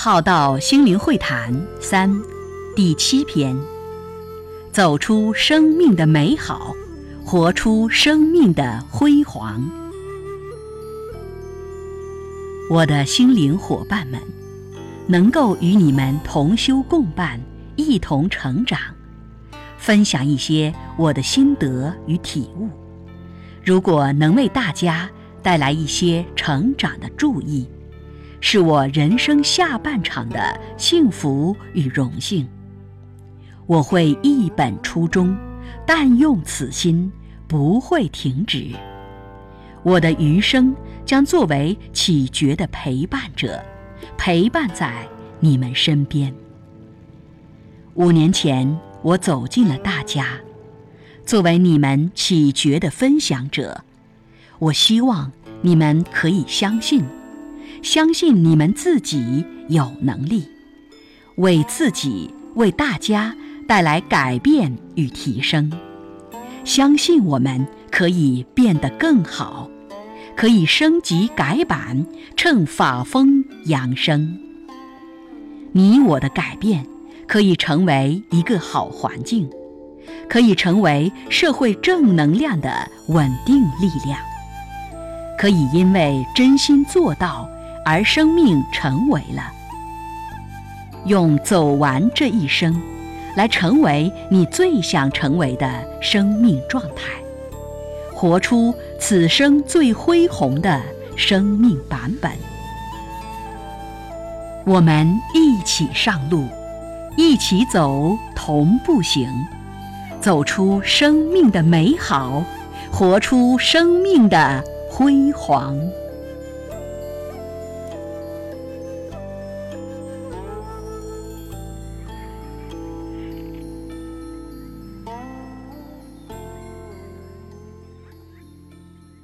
浩道心灵会谈三，第七篇：走出生命的美好，活出生命的辉煌。我的心灵伙伴们，能够与你们同修共伴，一同成长，分享一些我的心得与体悟。如果能为大家带来一些成长的注意。是我人生下半场的幸福与荣幸。我会一本初衷，但用此心，不会停止。我的余生将作为启觉的陪伴者，陪伴在你们身边。五年前，我走进了大家，作为你们启觉的分享者，我希望你们可以相信。相信你们自己有能力，为自己、为大家带来改变与提升。相信我们可以变得更好，可以升级改版，乘法风扬升。你我的改变可以成为一个好环境，可以成为社会正能量的稳定力量，可以因为真心做到。而生命成为了，用走完这一生，来成为你最想成为的生命状态，活出此生最恢宏的生命版本。我们一起上路，一起走，同步行，走出生命的美好，活出生命的辉煌。